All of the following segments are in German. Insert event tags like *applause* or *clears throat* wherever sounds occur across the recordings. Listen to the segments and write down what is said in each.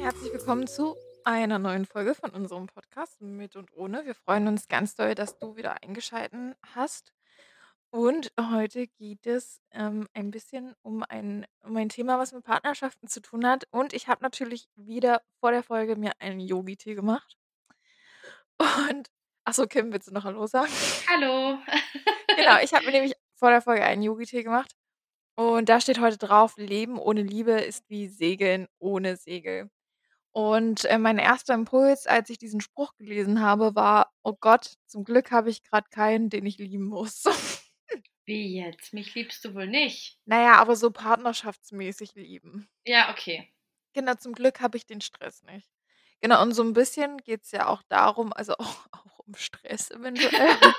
herzlich willkommen zu einer neuen Folge von unserem Podcast mit und ohne. Wir freuen uns ganz doll, dass du wieder eingeschalten hast. Und heute geht es ähm, ein bisschen um ein, um ein Thema, was mit Partnerschaften zu tun hat. Und ich habe natürlich wieder vor der Folge mir einen Yogi-Tee gemacht. Und, achso, Kim, willst du noch Hallo sagen? Hallo. *laughs* Genau, ich habe mir nämlich vor der Folge einen Yogi-Tee gemacht. Und da steht heute drauf, Leben ohne Liebe ist wie Segeln ohne Segel. Und, äh, mein erster Impuls, als ich diesen Spruch gelesen habe, war: „Oh Gott, zum Glück habe ich gerade keinen, den ich lieben muss.“ *laughs* Wie jetzt? Mich liebst du wohl nicht? Na ja, aber so partnerschaftsmäßig lieben. Ja, okay. Genau, zum Glück habe ich den Stress nicht. Genau, und so 'n bisschen geht's ja auch darum also auch *laughs* auch um Stress eventuell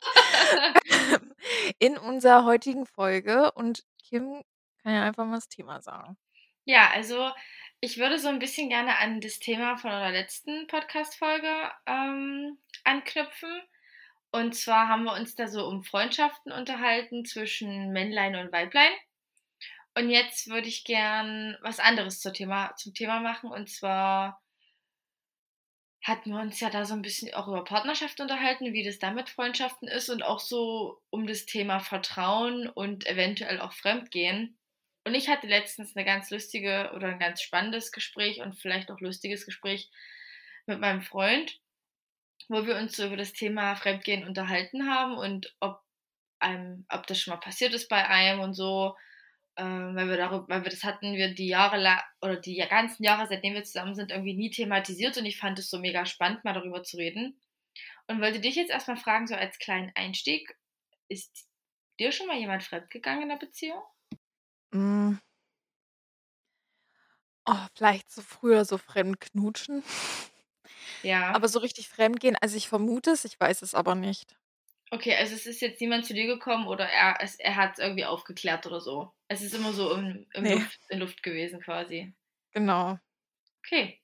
*laughs* in unserer heutigen Folge und Kim kann ja einfach mal das Thema sagen. Ja, also ich würde so 'n bisschen gerne an das Thema von unserer letzten Podcast-Folge, ähm, anknüpfen. Und zwar haben wir uns da so um Freundschaften unterhalten zwischen Männlein und Weiblein. Und jetzt würde ich gern was anderes zur Thema zum Thema machen. Und zwar hatten wir uns ja da so 'n bisschen auch über Partnerschaft unterhalten, wie das da mit Freundschaften ist und auch so um das Thema Vertrauen und eventuell auch Fremdgehen. Und ich hatte letztens 'ne ganz lustige oder 'n ganz spannendes Gespräch und vielleicht auch lustiges Gespräch mit meinem Freund, wo wir uns so über das Thema Fremdgehen unterhalten haben und ob einem ob das schon mal passiert ist bei einem und so, ähm, weil wir darüb weil wir das hatten wir die Jahre la oder die ganzen Jahre, seitdem wir zusammen sind, irgendwie nie thematisiert und ich fand es so mega spannend, mal darüber zu reden. Und wollte dich jetzt erst mal fragen, so als kleinen Einstieg, ist dir schon mal jemand fremdgegangen in 'ner Beziehung? Hm. Oh, vielleicht so früher so fremdknutschen. Ja. Aber so richtig fremdgehen also, ich vermute es, ich weiß es aber nicht. Okay, also es ist jetzt niemand zu dir gekommen oder er es er hat's irgendwie aufgeklärt oder so? Es ist immer so im im Ne. Luft in Luft gewesen quasi? Genau. Okay.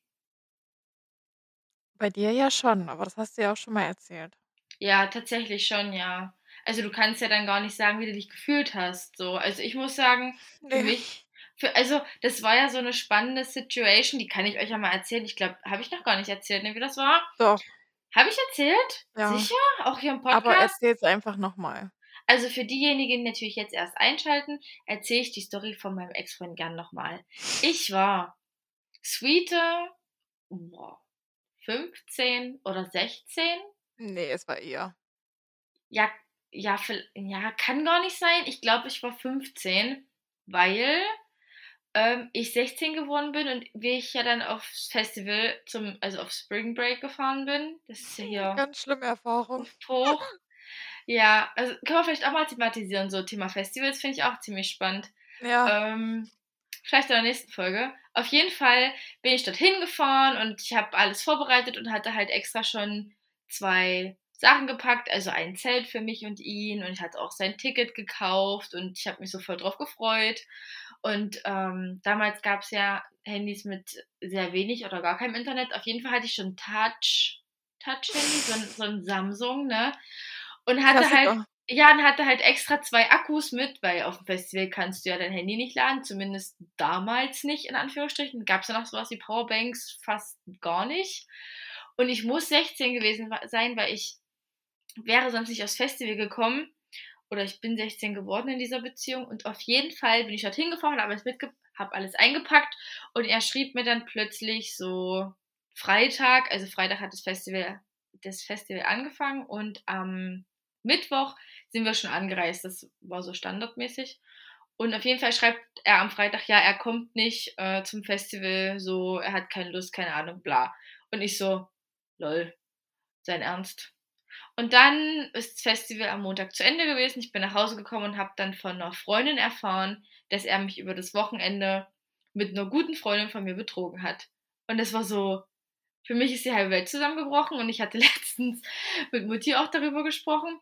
Bei dir ja schon, aber das hast du ja auch schon mal erzählt. Ja, tatsächlich schon, ja. Also, du kannst ja dann gar nicht sagen, wie du dich gefühlt hast, so. Also, ich muss sagen, für Ne. mich für also, das war ja so 'ne spannende Situation, die kann ich euch ja mal erzählen. Ich glaube habe ich noch gar nicht erzählt, ne, wie das war? Doch. Habe ich erzählt? Ja. Sicher? Auch hier im Aber Podcast? erzähl's einfach noch mal. Also, für diejenigen, die natürlich jetzt erst einschalten, erzähle ich die Story von meinem Ex-Freund gern noch mal. Ich war sweete, boah, 15 oder 16? Ne, es war eher. Ja, ja, ja, kann gar nicht sein. Ich glaube, ich war 15, weil, ähm, ich 16 geworden bin und wie ich ja dann aufs Festival zum also, auf Spring Break gefahren bin. Das ist ja hier Ganz schlimme Erfahrung. Ja, also, können wir vielleicht auch mal thematisieren, so Thema Festivals finde ich auch ziemlich spannend. Ja. Ähm, vielleicht in der nächsten Folge. Auf jeden Fall bin ich dorthin gefahren und ich habe alles vorbereitet und hatte halt extra schon 2 Sachen gepackt, also, ein Zelt für mich und ihn und ich hatte auch sein Ticket gekauft und ich habe mich so voll drauf gefreut. Und, ähm, damals gab's ja Handys mit sehr wenig oder gar keinem Internet. Auf jeden Fall hatte ich schon Touch Touch-Handy, so so 'n Samsung, ne? Und hatte halt ja, und hatte halt extra 2 Akkus mit, weil aufm Festival kannst du ja dein Handy nicht laden, zumindest damals nicht in Anführungsstrichen. Gab's ja noch so was wie Powerbanks fast gar nicht. Und ich muss 16 gewesen sein, weil ich wäre sonst nicht aufs Festival gekommen oder ich bin 16 geworden in dieser Beziehung und auf jeden Fall bin ich dorthin gefahren, habe alles mitgep habe alles eingepackt und er schrieb mir dann plötzlich so Freitag also, Freitag hat das Festival das Festival angefangen und am Mittwoch sind wir schon angereist. Das war so standardmäßig. Und auf jeden Fall schreibt er am Freitag, ja, er kommt nicht, äh, zum Festival, so, er hat keine Lust, keine Ahnung, bla. Und ich so: „Lol, dein Ernst?“ Und dann ist das Festival am Montag zu Ende gewesen. Ich bin nach Hause gekommen und habe dann von 'ner Freundin erfahren, dass er mich über das Wochenende mit 'ner guten Freundin von mir betrogen hat. Und das war so für mich ist die halbe Welt zusammengebrochen und ich hatte *laughs* letztens mit Mutti auch darüber gesprochen.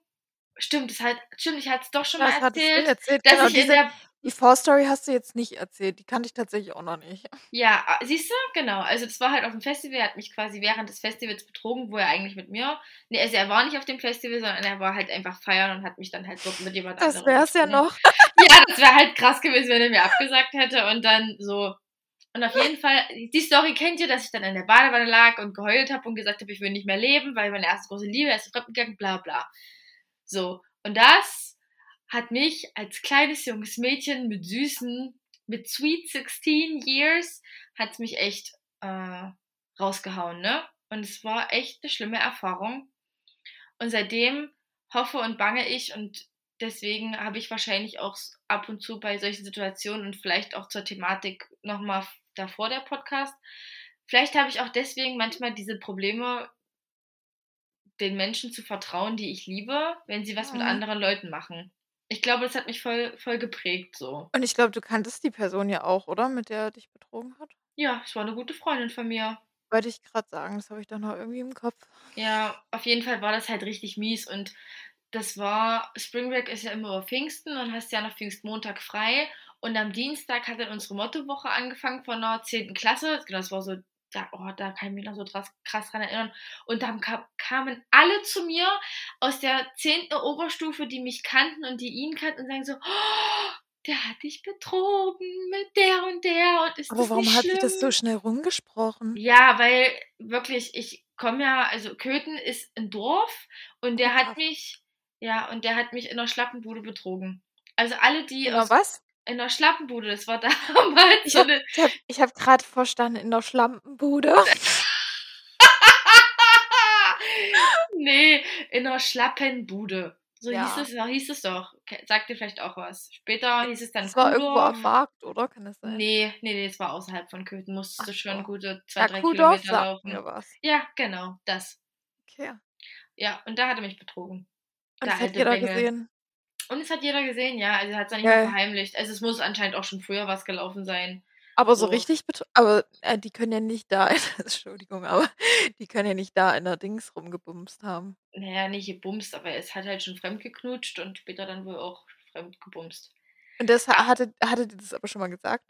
Stimmt, das hat stimmt, ich hatte es doch schon mal hattest du erzählt, erzählt, dass genau. ich in Diese der die Vorstory hast du jetzt nicht erzählt. Die kannte ich tatsächlich auch noch nicht. Ja, siehst du? Genau. Also, das war halt aufm Festival. Er hat mich quasi während des Festivals betrogen, wo er eigentlich mit mir ne, also, er war nicht auf dem Festival, sondern er war halt einfach feiern und hat mich dann halt dort mit jemand Das anderem wär's ja noch. *laughs* Ja, das wäre halt krass gewesen, wenn er mir abgesagt hätte und dann so Und auf jeden Fall, die Story kennt ihr, dass ich dann in der Badewanne lag und geheult habe und gesagt habe, ich will nicht mehr leben, weil meine erste große Liebe ist fremdgegangen, bla bla. So. Und das hat mich als kleines junges Mädchen mit süßen, mit sweet 16 years, hat mich echt äh, rausgehauen, ne? Und es war echt eine schlimme Erfahrung. Und seitdem hoffe und bange ich und deswegen habe ich wahrscheinlich auch ab und zu bei solchen Situationen und vielleicht auch zur Thematik nochmal davor der Podcast. Vielleicht habe ich auch deswegen manchmal diese Probleme, den Menschen zu vertrauen, die ich liebe, wenn sie was mit Mhm. anderen Leuten machen. Ich glaube, das hat mich voll, voll geprägt so. Und ich glaube, du kanntest die Person ja auch, oder? Mit der er dich betrogen hat? Ja, es war eine gute Freundin von mir. Wollte ich gerade sagen, das habe ich doch noch irgendwie im Kopf. Ja, auf jeden Fall war das halt richtig mies und das war, Spring Break ist ja immer über Pfingsten und hast ja noch Pfingstmontag frei und am Dienstag hat dann unsere Mottowoche angefangen von der 10. Klasse, genau, das war so, da, oh, da kann ich mich noch so krass, krass dran erinnern und dann kam, kamen alle zu mir aus der 10. Oberstufe, die mich kannten und die ihn kannten und sagen so, oh, der hat dich betrogen mit der und der und ist Aber warum hat sich das so schnell rumgesprochen? Ja, weil wirklich, ich komme ja, also Köthen ist ein Dorf und der hat mich, ja, und der hat mich in der Schlappenbude betrogen. Also alle, die aus, was? In der Schlappenbude, das war *laughs* damals Ich so ich hab, ich hab gerade verstanden, in der Schlampenbude. *laughs* nee, in der Schlappenbude. So Ja. hieß es, hieß es doch. Sagt dir vielleicht auch was. Später hieß es dann Das war irgendwo am Markt, oder? Kann das sein? Nee, nee, nee, das war außerhalb von Köthen. Musstest Ach du schon gute zwei, Ja, drei Kuhdorf Kilometer laufen. mir was. Ja, genau, das. Okay. Ja, und da hat er mich betrogen. Und Der das hat alte jeder Bengel. gesehen. Und es hat jeder gesehen, ja. Also er hat es ja nicht Geil. verheimlicht. Also es muss anscheinend auch schon früher was gelaufen sein. Aber so So. richtig Aber äh, die können ja nicht da in *laughs* Entschuldigung, aber die können ja nicht da in der Dings rumgebumst haben. Naja, nicht gebumst, aber es hat halt schon fremd geknutscht und später dann wohl auch fremd gebumst. Und das ha hatte hattet ihr das aber schon mal gesagt?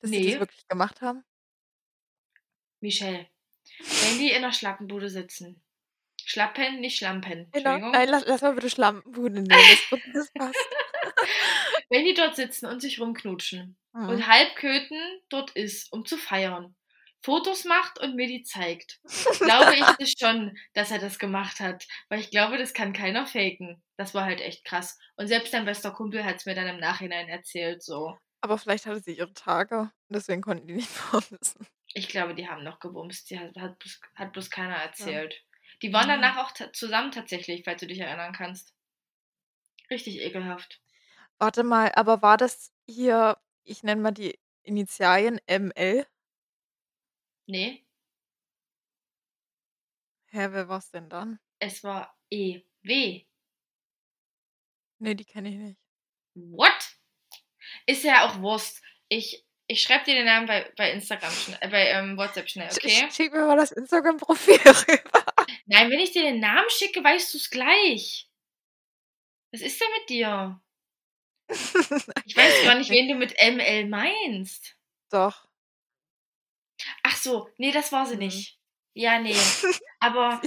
Dass sie Nee. das wirklich gemacht haben? Michelle, wenn die in der Schlappenbude sitzen. Schlappen, nicht Schlampen. Entschuldigung. nein, lass lass mal bitte Schlampenbude nehmen, das passt. *laughs* Wenn die dort sitzen und sich rumknutschen Mhm. und halb Köthen dort ist, um zu feiern, Fotos macht und mir die zeigt, glaube ich das schon, dass er das gemacht hat. Weil ich glaube, das kann keiner faken. Das war halt echt krass. Und selbst dein bester Kumpel hat es mir dann im Nachhinein erzählt, so. Aber vielleicht hatte sie ihre Tage deswegen konnten die nicht *laughs* bumsen. Ich glaube, die haben noch gebumst. Die hat, hat, bloß, hat bloß keiner erzählt. Die waren Ja. danach auch zusammen tatsächlich, falls du dich erinnern kannst. Richtig ekelhaft. Warte mal, aber war das hier ich nenne mal die Initialien ML? Nee, Hä, wer war's denn dann? es war EW. Ne, die kenne ich nicht. What? Ist ja auch Wurst. Ich, ich schreibe dir den Namen bei, bei Instagram, schnell, äh, bei ähm, WhatsApp schnell, Sch okay? sch schick mir mal das Instagram-Profil *laughs* rüber. Nein, wenn ich dir den Namen schicke, weißt du es gleich. Was ist denn mit dir? Ich weiß gar nicht, *laughs* wen du mit ML meinst. Doch. Ach so, nee, das war sie Mhm. nicht. Ja, nee. *laughs* Aber?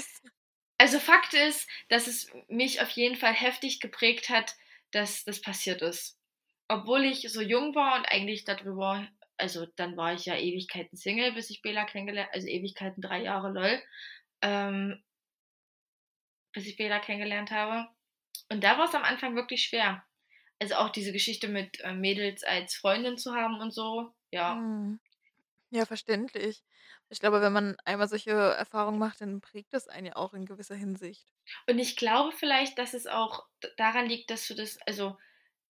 Also Fakt ist, dass es mich auf jeden Fall heftig geprägt hat, dass das passiert ist. Obwohl ich so jung war und eigentlich darüber, also dann war ich ja Ewigkeiten Single, bis ich Bela kennengelernt, also Ewigkeiten drei Jahre lol, ähm, bis ich Bela kennengelernt habe. Und da war es am Anfang wirklich schwer. Also auch diese Geschichte mit äh, Mädels als Freundin zu haben und so, ja. Mhm. Ja, verständlich. Ich glaube, wenn man einmal solche Erfahrungen macht, dann prägt das einen ja auch in gewisser Hinsicht. Und ich glaube vielleicht, dass es auch daran liegt, dass du das, also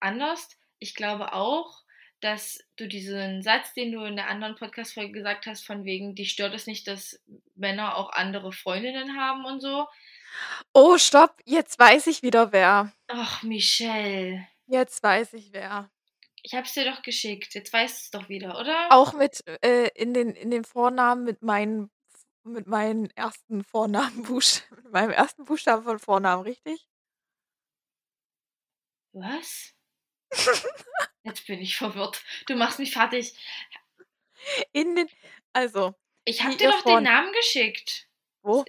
anders, ich glaube auch, dass du diesen Satz, den du in der anderen Podcast-Folge gesagt hast, von wegen, die stört es nicht, dass Männer auch andere Freundinnen haben und so. Oh, stopp, jetzt weiß ich wieder wer. Ach, Michelle, Jetzt weiß ich wer. ich hab's dir doch geschickt. Jetzt weißt du es doch wieder, oder? Auch mit äh, in den in den Vornamen mit meinen mit meinen ersten Vornamen *laughs* mit meinem ersten Buchstaben von Vornamen, richtig? Was? Jetzt bin ich verwirrt. Du machst mich fertig. In den also, Ich wie hab dir doch den Namen geschickt. wo?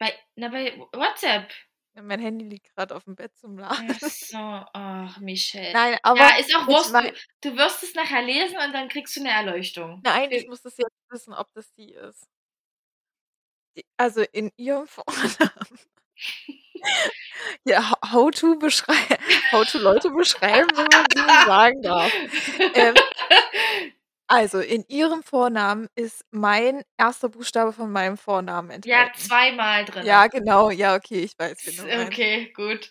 Bei, na, bei WhatsApp. Mein Handy liegt grad aufm Bett zum Laden. Ach so, ach, Michelle. Nein, aber Ja, ist auch Wurst. mei Du du wirst es nachher lesen und dann kriegst du 'ne Erleuchtung. Nein, ich muss das jetzt wissen, ob das sie ist. I also, in ihrem *laughs* Vornamen *laughs* ja, Ho how to beschrei how to Leute beschreiben, wenn man nicht *laughs* sagen darf. Ähm also, in ihrem Vornamen ist mein 1. Buchstabe von meinem Vornamen Ja, enthalten. zweimal drinne. Ja, genau. Ja, okay, ich weiß, meinst. okay, gut.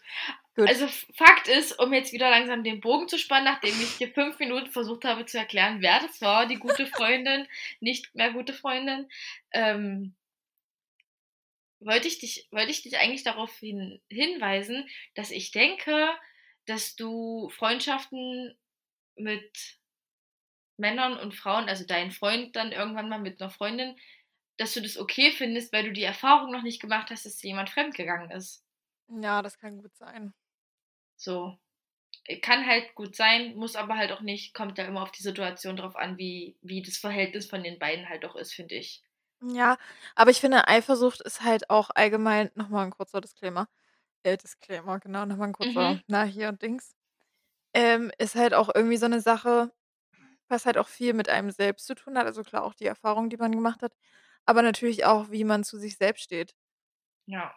Gut. Also, Fakt ist, um jetzt wieder langsam den Bogen zu spannen, nachdem ich dir 5 Minuten versucht habe zu erklären, wer das war, die gute Freundin, nicht mehr gute Freundin, ähm wollte ich dich wollte ich dich eigentlich darauf hin hinweisen, dass ich denke, dass du Freundschaften mit Männern und Frauen also, dein Freund dann irgendwann mal mit 'ner Freundin dass du das okay findest, weil du die Erfahrung noch nicht gemacht hast, dass dir jemand fremdgegangen ist. Ja, das kann gut sein. So. Kann halt gut sein, muss aber halt auch nicht. Kommt ja immer auf die Situation drauf an, wie wie das Verhältnis von den beiden halt auch ist, finde ich. Ja, aber ich finde, Eifersucht ist halt auch allgemein noch mal 'n kurzer Disclaimer äh, Disclaimer, genau, noch mal 'n kurzer, Mhm. na, hier Dings ähm, ist halt auch irgendwie so 'ne Sache, was halt auch viel mit einem selbst zu tun hat. Also, klar, auch die Erfahrung, die man gemacht hat, aber natürlich auch, wie man zu sich selbst steht. Ja.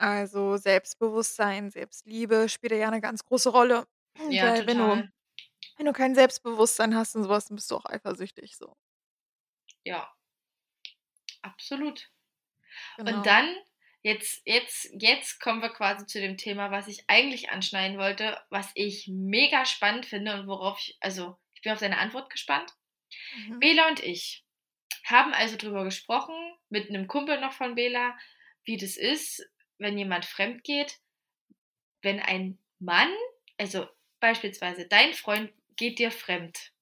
Also, Selbstbewusstsein, Selbstliebe spielt da ja 'ne ganz große Rolle, *clears throat* Ja, weil wenn du total. wenn du kein Selbstbewusstsein hast und so was, dann bist du auch eifersüchtig so. Ja. Absolut. Und Genau. dann jetzt jetzt jetzt kommen wir quasi zu dem Thema, was ich eigentlich anschneiden wollte, was ich mega spannend finde und worauf ich also, ich bin auf deine Antwort gespannt. Mhm. Bela und ich haben also drüber gesprochen, mit 'nem Kumpel noch von Bela, wie das ist, wenn jemand fremdgeht. Wenn ein Mann also, beispielsweise dein Freund geht dir fremd.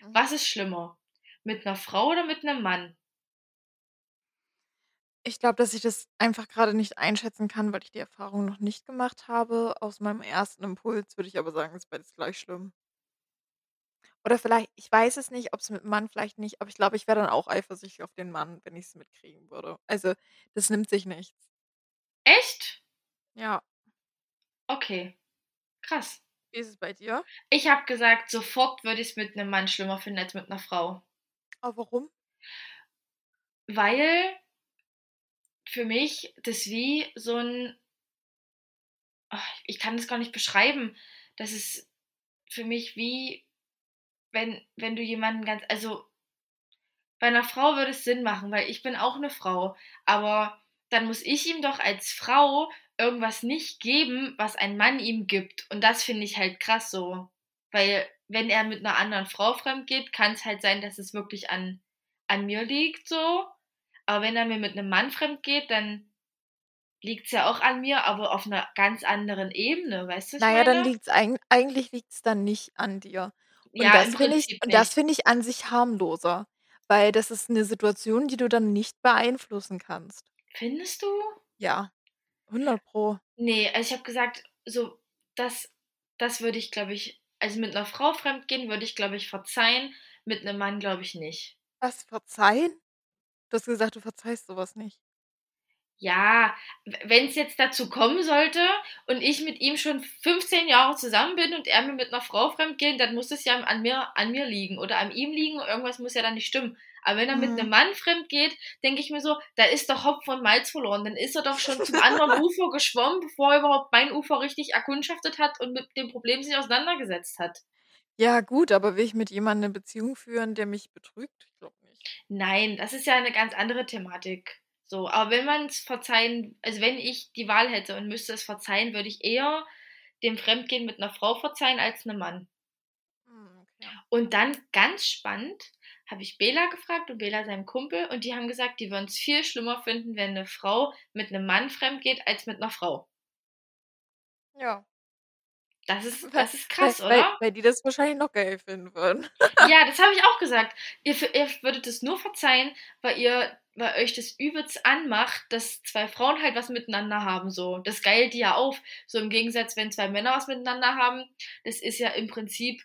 Mhm. Was ist schlimmer? Mit 'ner Frau oder mit 'nem Mann? Ich glaube, dass ich das einfach grade nicht einschätzen kann, weil ich die Erfahrung noch nicht gemacht habe. Aus meinem 1. Impuls würde ich aber sagen, ist beides gleich schlimm. Oder vielleicht ich weiß es nicht, ob's mit 'm Mann vielleicht nicht, aber ich glaube, ich wäre dann auch eifersüchtig auf den Mann, wenn ich's mitkriegen würde. Also, das nimmt sich nichts. Echt? Ja. Okay, krass. Wie ist es bei dir? Ich habe gesagt, sofort würde ich's mit 'nem Mann schlimmer finden als mit 'ner Frau. Oh, warum? Weil für mich das wie so 'n ach, ich kann das gar nicht beschreiben. Das ist für mich wie, wenn wenn du jemanden ganz also bei 'ner Frau würde es Sinn machen, weil ich bin auch 'ne Frau, aber dann muss ich ihm doch als Frau irgendwas nicht geben, was ein Mann ihm gibt. Und das finde ich halt krass so. Weil, wenn er mit 'ner anderen Frau fremdgeht, kann's halt sein, dass es wirklich an an mir liegt so. Aber wenn er mir mit 'nem Mann fremdgeht, dann liegt's ja auch an mir, aber auf 'ner ganz anderen Ebene. Weißt du, was ich Na ja, dann meine? liegt's eigen eigentlich liegt's dann nicht an dir. Und Ja, das finde ich und das nicht. finde ich an sich harmloser, weil das ist 'ne Situation, die du dann nicht beeinflussen kannst. Findest du? Ja, 100 Pro. Ne, also, ich habe gesagt, so, das das würde ich, glaube ich also, mit 'ner Frau fremdgehen würde ich, glaube ich, verzeihen, mit 'nem Mann glaube ich nicht. Was, verzeihen? Du hast gesagt, du verzeihst so was nicht. Ja, w wenn's jetzt dazu kommen sollte und ich mit ihm schon 15 Jahre zusammen bin und er mir mit 'ner Frau fremdgeht, dann muss es ja an mir an mir liegen oder an ihm liegen. Irgendwas muss ja dann nicht stimmen. Aber wenn er mit 'nem Mhm. Mann fremdgeht, denke ich mir so: „Da ist doch Hopfen und Malz verloren.“ Dann ist er doch schon zum anderen *laughs* Ufer geschwommen, bevor er überhaupt mein Ufer richtig erkundschaftet hat und mit dem Problem sich auseinandergesetzt hat. Ja gut, aber will ich mit jemandem 'ne Beziehung führen, der mich betrügt? Ich glaube. Nein, das ist ja 'ne ganz andere Thematik. So, aber wenn man's verzeihen also, wenn ich die Wahl hätte und müsste es verzeihen, würde ich eher dem Fremdgehen mit 'ner Frau verzeihen als 'nem Mann. Okay. Und dann, ganz spannend, habe ich Bela gefragt und Bela seinen Kumpel und die haben gesagt, die würden's viel schlimmer finden, wenn 'ne Frau mit 'nem Mann fremdgeht als mit 'ner Frau. Ja. Das ist Weil das ist weil krass, weil oder? weil die das wahrscheinlich noch geil finden würden. Ja, *laughs* das habe ich auch gesagt. Ihr ihr würdet es nur verzeihen, weil ihr weil euch das übelst anmacht, dass 2 Frauen halt was miteinander haben so. Das geilt die ja auf. So im Gegensatz, wenn 2 Männer was miteinander haben, das ist ja im Prinzip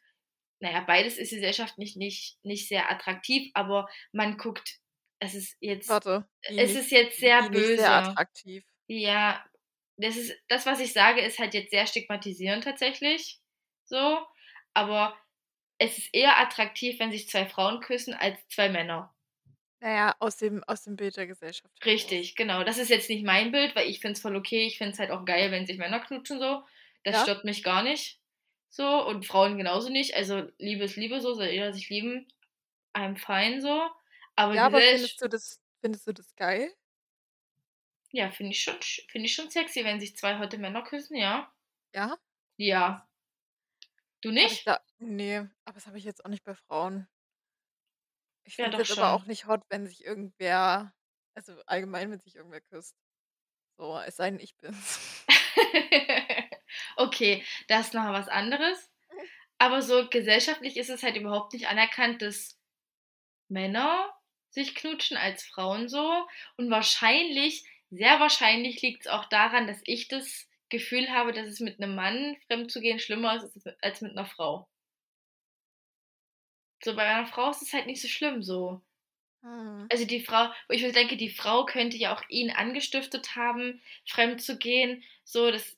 na ja, beides ist gesellschaftlich nicht nicht sehr attraktiv, aber man guckt es ist jetzt Warte, es nicht ist jetzt sehr nicht sehr böse. attraktiv? Ja. Das ist das, was ich sage, ist halt jetzt sehr stigmatisierend tatsächlich. So. Aber es ist eher attraktiv, wenn sich zwei Frauen küssen, als zwei Männer. Naja, aus dem, aus dem Bild der Gesellschaft. Richtig, genau. Das ist jetzt nicht mein Bild, weil ich finde es voll okay. Ich finde es halt auch geil, wenn sich Männer knutschen so. Das Ja. stört mich gar nicht. So. Und Frauen genauso nicht. Also Liebe ist Liebe so, soll jeder sich lieben. I'm fine so. Aber, Ja, aber findest du das, findest du das geil? Ja, finde ich, schon, find ich schon sexy, wenn sich zwei heute Männer küssen, ja. Ja? Ja. Du nicht? da, nee, aber das habe ich jetzt auch nicht bei Frauen. Ich Ja, finde doch es jetzt aber schon. auch nicht hot, wenn sich irgendwer, also allgemein, wenn sich irgendwer küsst. So, es sei denn, ich bin's. *laughs* okay, das ist noch was anderes. Aber so gesellschaftlich ist es halt überhaupt nicht anerkannt, dass Männer sich knutschen als Frauen so. Und wahrscheinlich, sehr wahrscheinlich liegt es auch daran, dass ich das Gefühl habe, dass es mit einem Mann fremd zu gehen schlimmer ist als mit einer Frau. So bei einer Frau ist es halt nicht so schlimm so. Hm. Also die Frau, wo ich mir denke, die Frau könnte ja auch ihn angestiftet haben, fremd zu gehen. So, das,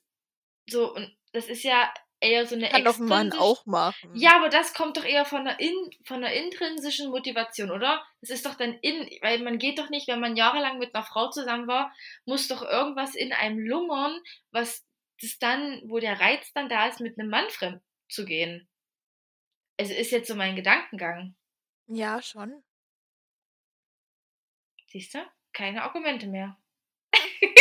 so, und das ist ja eher so eine Kann doch Mann auch machen. Ja, aber das kommt doch eher von einer, in, von einer intrinsischen Motivation, oder? Das ist doch dann in, weil man geht doch nicht, wenn man jahrelang mit einer Frau zusammen war, muss doch irgendwas in einem lungern, was das dann, wo der Reiz dann da ist, mit einem Mann fremd zu gehen. Also ist jetzt so mein Gedankengang. Ja, schon. Siehst du? Keine Argumente mehr. *laughs*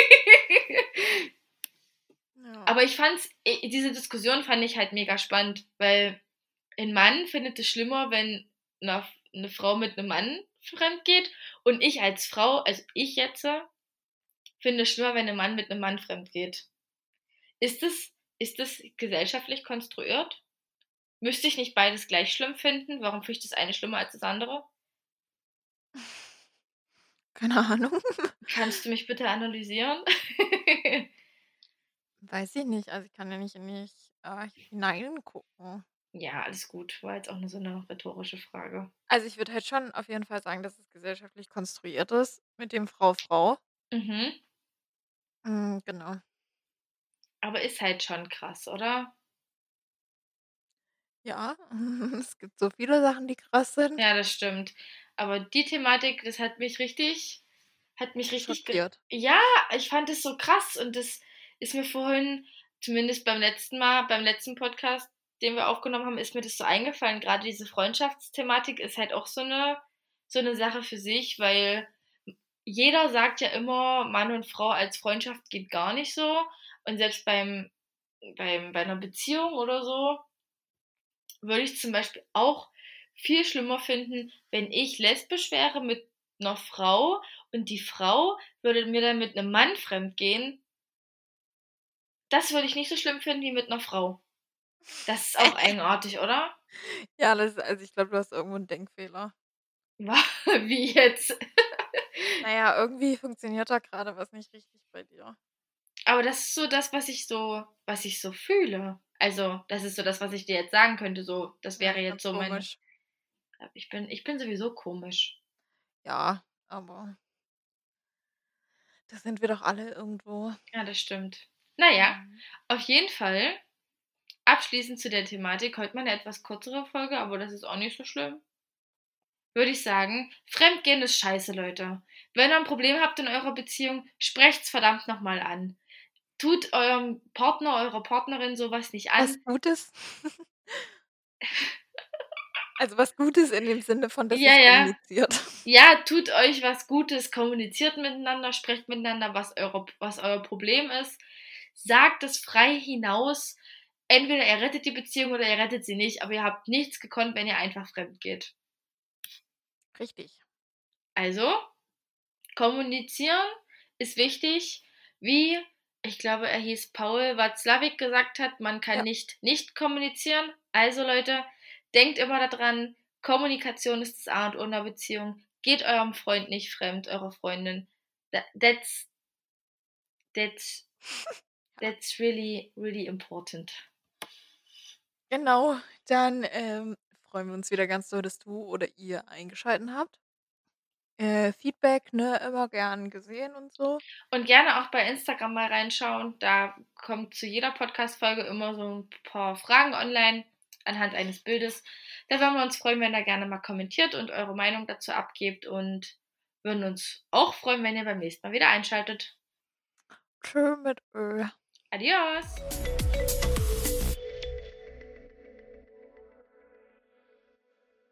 Ja. Aber ich fand's, diese Diskussion fand ich halt mega spannend, weil ein Mann findet es schlimmer, wenn eine, eine Frau mit einem Mann fremd geht und ich als Frau, also ich jetzt, finde es schlimmer, wenn ein Mann mit einem Mann fremd geht. Ist das, ist das gesellschaftlich konstruiert? Müsste ich nicht beides gleich schlimm finden? Warum finde ich das eine schlimmer als das andere? *laughs* Keine Ahnung. Kannst du mich bitte analysieren? *laughs* Weiß ich nicht. Also ich kann ja nicht, nicht äh, hineingucken. ja, alles gut. War jetzt auch nur so eine rhetorische Frage. Also ich würde halt schon auf jeden Fall sagen, dass es gesellschaftlich konstruiert ist mit dem Frau-Frau. Mhm. Mm, genau. Aber ist halt schon krass, oder? Ja, *laughs* es gibt so viele Sachen, die krass sind. Ja, das stimmt. Aber die Thematik, das hat mich richtig, hat mich richtig ge- Schockiert. Ja, ich fand es so krass und das ist mir vorhin, zumindest beim letzten Mal, beim letzten Podcast, den wir aufgenommen haben, ist mir das so eingefallen. Gerade diese Freundschaftsthematik ist halt auch so eine, so eine Sache für sich, weil jeder sagt ja immer, Mann und Frau als Freundschaft geht gar nicht so. Und selbst beim, beim, bei einer Beziehung oder so würde ich zum Beispiel auch viel schlimmer finden, wenn ich lesbisch wäre mit einer Frau und die Frau würde mir dann mit einem Mann fremd gehen. Das würde ich nicht so schlimm finden wie mit einer Frau. Das ist auch *laughs* eigenartig, oder? Ja, das, also ich glaube, du hast irgendwo einen Denkfehler. *laughs* Wie jetzt? *laughs* Naja, irgendwie funktioniert da gerade was nicht richtig bei dir. Aber das ist so das, was ich so, was ich so fühle. Also, das ist so das, was ich dir jetzt sagen könnte. So, das wäre Ja, jetzt so komisch. Ich bin, ich bin sowieso komisch. Ja, aber das sind wir doch alle irgendwo. Ja, das stimmt. Naja, Mhm. auf jeden Fall. Abschließend zu der Thematik, heute mal eine etwas kürzere Folge, aber das ist auch nicht so schlimm. Würde ich sagen, Fremdgehen ist scheiße, Leute. Wenn ihr ein Problem habt in eurer Beziehung, sprecht's verdammt nochmal an. Tut eurem Partner, eurer Partnerin sowas nicht an. Was Gutes? *laughs* also was Gutes in dem Sinne von, dass Ja, es ja. kommuniziert. *laughs* Ja, tut euch was Gutes, kommuniziert miteinander, sprecht miteinander, was, eure, was euer Problem ist. Sagt es frei hinaus. Entweder ihr rettet die Beziehung oder ihr rettet sie nicht, aber ihr habt nichts gekonnt, wenn ihr einfach fremd geht. Richtig. Also, kommunizieren ist wichtig. Wie, ich glaube, er hieß Paul Watzlawick gesagt hat, man kann Ja. nicht nicht kommunizieren. Also Leute, denkt immer daran, Kommunikation ist das A und O in einer Beziehung. Geht eurem Freund nicht fremd, eurer Freundin. That, that's, that's, that's really, really important. Genau, dann ähm, freuen wir uns wieder ganz doll, dass du oder ihr eingeschalten habt. Äh, Feedback, ne, immer gern gesehen und so. Und gerne auch bei Instagram mal reinschauen. Da kommt zu jeder Podcast-Folge immer so ein paar Fragen online anhand eines Bildes. Da würden wir uns freuen, wenn ihr gerne mal kommentiert und eure Meinung dazu abgebt und würden uns auch freuen, wenn ihr beim nächsten Mal wieder einschaltet. Tschö mit Ö. Adiós.